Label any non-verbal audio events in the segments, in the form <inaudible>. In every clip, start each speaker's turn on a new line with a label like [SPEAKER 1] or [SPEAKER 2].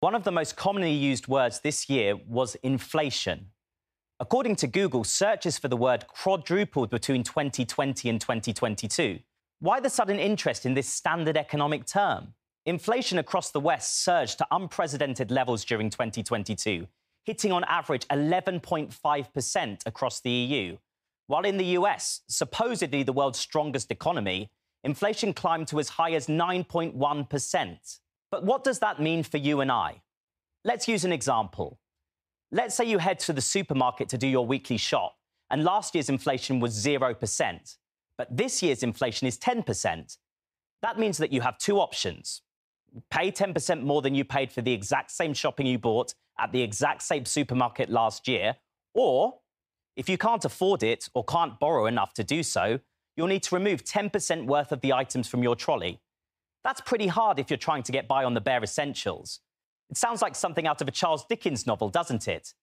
[SPEAKER 1] One of the most commonly used words this year was inflation. According to Google, searches for the word quadrupled between 2020 and 2022. Why the sudden interest in this standard economic term? Inflation across the West surged to unprecedented levels during 2022, hitting on average 11.5% across the EU. While in the US, supposedly the world's strongest economy, inflation climbed to as high as 9.1%. But what does that mean for you and I? Let's use an example. Let's say you head to the supermarket to do your weekly shop, and last year's inflation was 0%, but this year's inflation is 10%. That means that you have two options pay 10% more than you paid for the exact same shopping you bought at the exact same supermarket last year, or if you can't afford it or can't borrow enough to do so, you'll need to remove 10% worth of the items from your trolley. That's pretty hard if you're trying to get by on the bare essentials. It sounds like something out of a Charles Dickens novel, doesn't it?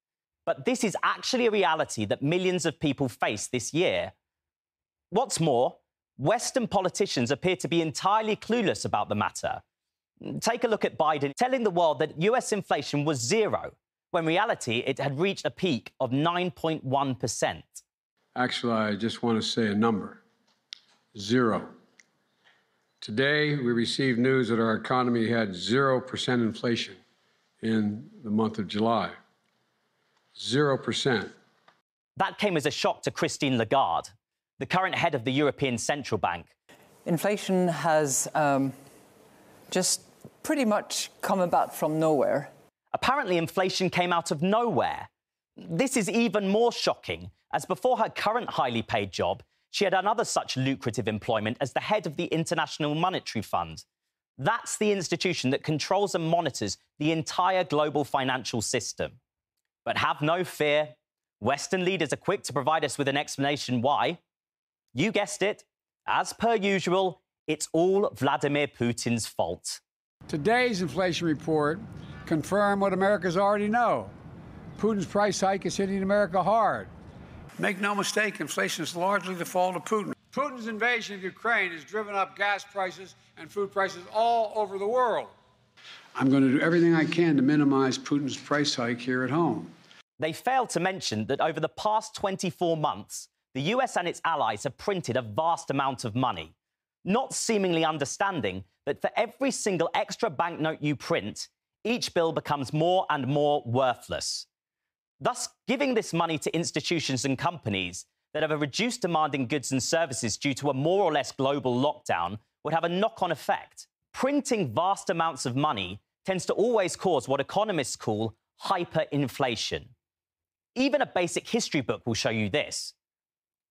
[SPEAKER 1] But this is actually a reality that millions of people face this year. What's more, Western politicians appear to be entirely clueless about the matter. Take a look at Biden telling the world that US inflation was zero, when reality it had reached a peak of 9.1%.
[SPEAKER 2] Actually, I just want to say a number zero. Today, we received news that our economy had 0% inflation in the month of July. 0%.
[SPEAKER 1] That came as a shock to Christine Lagarde, the current head of the European Central Bank.
[SPEAKER 3] Inflation has um, just pretty much come about from nowhere.
[SPEAKER 1] Apparently, inflation came out of nowhere. This is even more shocking, as before her current highly paid job, she had another such lucrative employment as the head of the International Monetary Fund. That's the institution that controls and monitors the entire global financial system. But have no fear. Western leaders are quick to provide us with an explanation why. You guessed it. As per usual, it's all Vladimir Putin's fault.
[SPEAKER 2] Today's inflation report confirmed what Americans already know. Putin's price hike is hitting America hard. Make no mistake, inflation is largely the fault of Putin. Putin's invasion of Ukraine has driven up gas prices and food prices all over the world. I'm going to do everything I can to minimize Putin's price hike here at home.
[SPEAKER 1] They failed to mention that over the past 24 months, the US and its allies have printed a vast amount of money, not seemingly understanding that for every single extra banknote you print, each bill becomes more and more worthless. Thus, giving this money to institutions and companies that have a reduced demand in goods and services due to a more or less global lockdown would have a knock on effect. Printing vast amounts of money tends to always cause what economists call hyperinflation. Even a basic history book will show you this.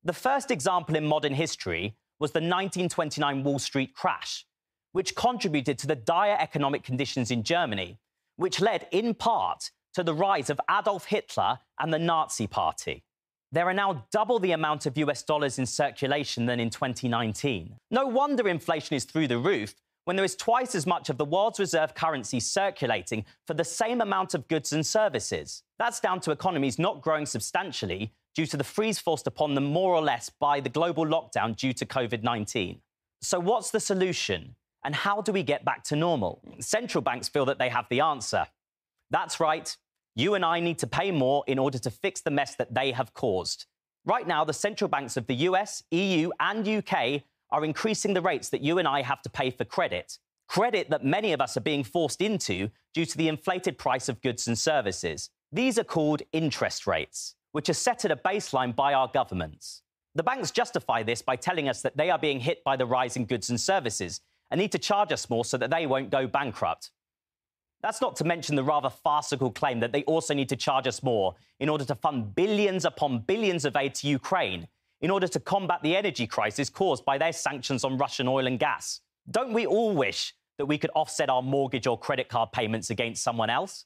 [SPEAKER 1] The first example in modern history was the 1929 Wall Street crash, which contributed to the dire economic conditions in Germany, which led in part to the rise of Adolf Hitler and the Nazi Party. There are now double the amount of US dollars in circulation than in 2019. No wonder inflation is through the roof when there is twice as much of the world's reserve currency circulating for the same amount of goods and services. That's down to economies not growing substantially due to the freeze forced upon them more or less by the global lockdown due to COVID 19. So, what's the solution? And how do we get back to normal? Central banks feel that they have the answer. That's right, you and I need to pay more in order to fix the mess that they have caused. Right now, the central banks of the US, EU, and UK are increasing the rates that you and I have to pay for credit. Credit that many of us are being forced into due to the inflated price of goods and services. These are called interest rates, which are set at a baseline by our governments. The banks justify this by telling us that they are being hit by the rise in goods and services and need to charge us more so that they won't go bankrupt. That's not to mention the rather farcical claim that they also need to charge us more in order to fund billions upon billions of aid to Ukraine in order to combat the energy crisis caused by their sanctions on Russian oil and gas. Don't we all wish that we could offset our mortgage or credit card payments against someone else?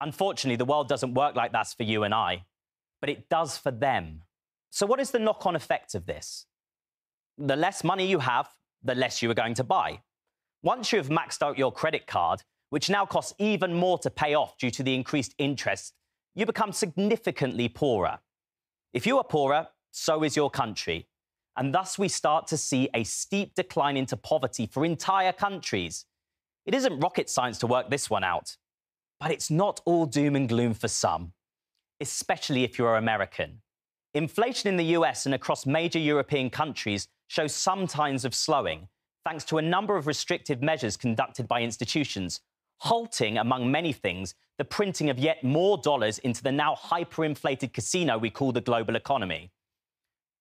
[SPEAKER 1] Unfortunately, the world doesn't work like that for you and I, but it does for them. So, what is the knock on effect of this? The less money you have, the less you are going to buy. Once you have maxed out your credit card, which now costs even more to pay off due to the increased interest, you become significantly poorer. If you are poorer, so is your country. And thus we start to see a steep decline into poverty for entire countries. It isn't rocket science to work this one out. But it's not all doom and gloom for some, especially if you're American. Inflation in the US and across major European countries shows some signs of slowing, thanks to a number of restrictive measures conducted by institutions, halting, among many things, the printing of yet more dollars into the now hyperinflated casino we call the global economy.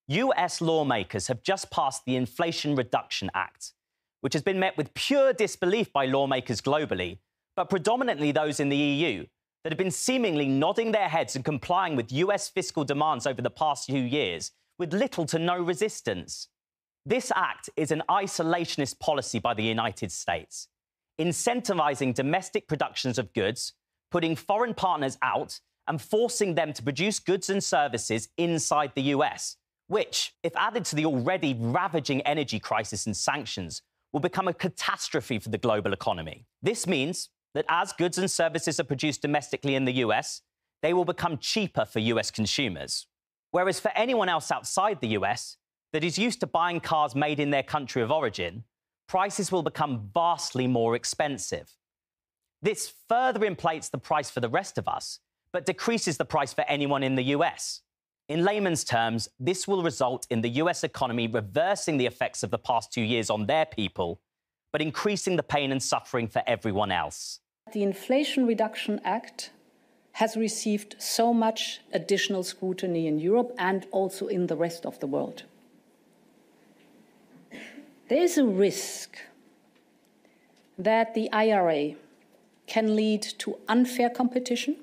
[SPEAKER 1] US lawmakers have just passed the Inflation Reduction Act, which has been met with pure disbelief by lawmakers globally, but predominantly those in the EU, that have been seemingly nodding their heads and complying with US fiscal demands over the past few years with little to no resistance. This act is an isolationist policy by the United States, incentivizing domestic productions of goods, putting foreign partners out, and forcing them to produce goods and services inside the US, which, if added to the already ravaging energy crisis and sanctions, will become a catastrophe for the global economy. This means that as goods and services are produced domestically in the US, they will become cheaper for US consumers. Whereas for anyone else outside the US that is used to buying cars made in their country of origin, prices will become vastly more expensive. This further inflates the price for the rest of us, but decreases the price for anyone in the US. In layman's terms, this will result in the US economy reversing the effects of the past two years on their people, but increasing the pain and suffering for everyone else.
[SPEAKER 4] The Inflation Reduction Act has received so much additional scrutiny in Europe and also in the rest of the world. There is a risk that the IRA can lead to unfair competition,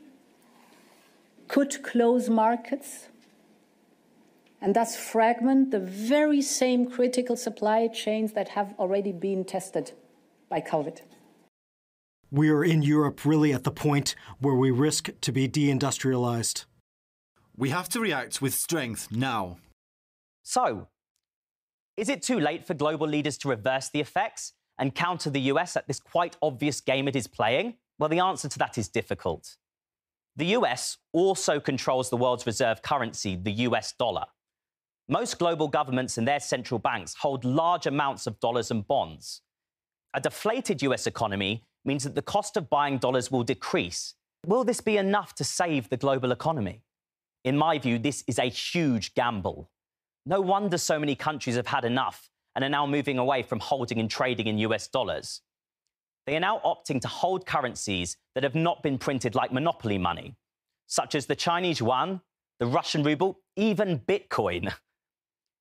[SPEAKER 4] could close markets, and thus fragment the very same critical supply chains that have already been tested by COVID.
[SPEAKER 5] We're in Europe really at the point where we risk to be deindustrialized.
[SPEAKER 6] We have to react with strength now.
[SPEAKER 1] So, is it too late for global leaders to reverse the effects and counter the US at this quite obvious game it is playing? Well, the answer to that is difficult. The US also controls the world's reserve currency, the US dollar. Most global governments and their central banks hold large amounts of dollars and bonds. A deflated US economy means that the cost of buying dollars will decrease. Will this be enough to save the global economy? In my view, this is a huge gamble. No wonder so many countries have had enough and are now moving away from holding and trading in US dollars. They are now opting to hold currencies that have not been printed like monopoly money, such as the Chinese yuan, the Russian ruble, even Bitcoin. <laughs>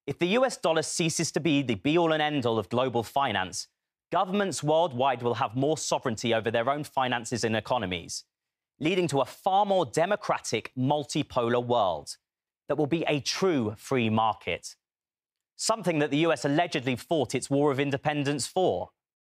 [SPEAKER 1] If the US dollar ceases to be the be all and end all of global finance, governments worldwide will have more sovereignty over their own finances and economies, leading to a far more democratic, multipolar world that will be a true free market. Something that the US allegedly fought its war of independence for.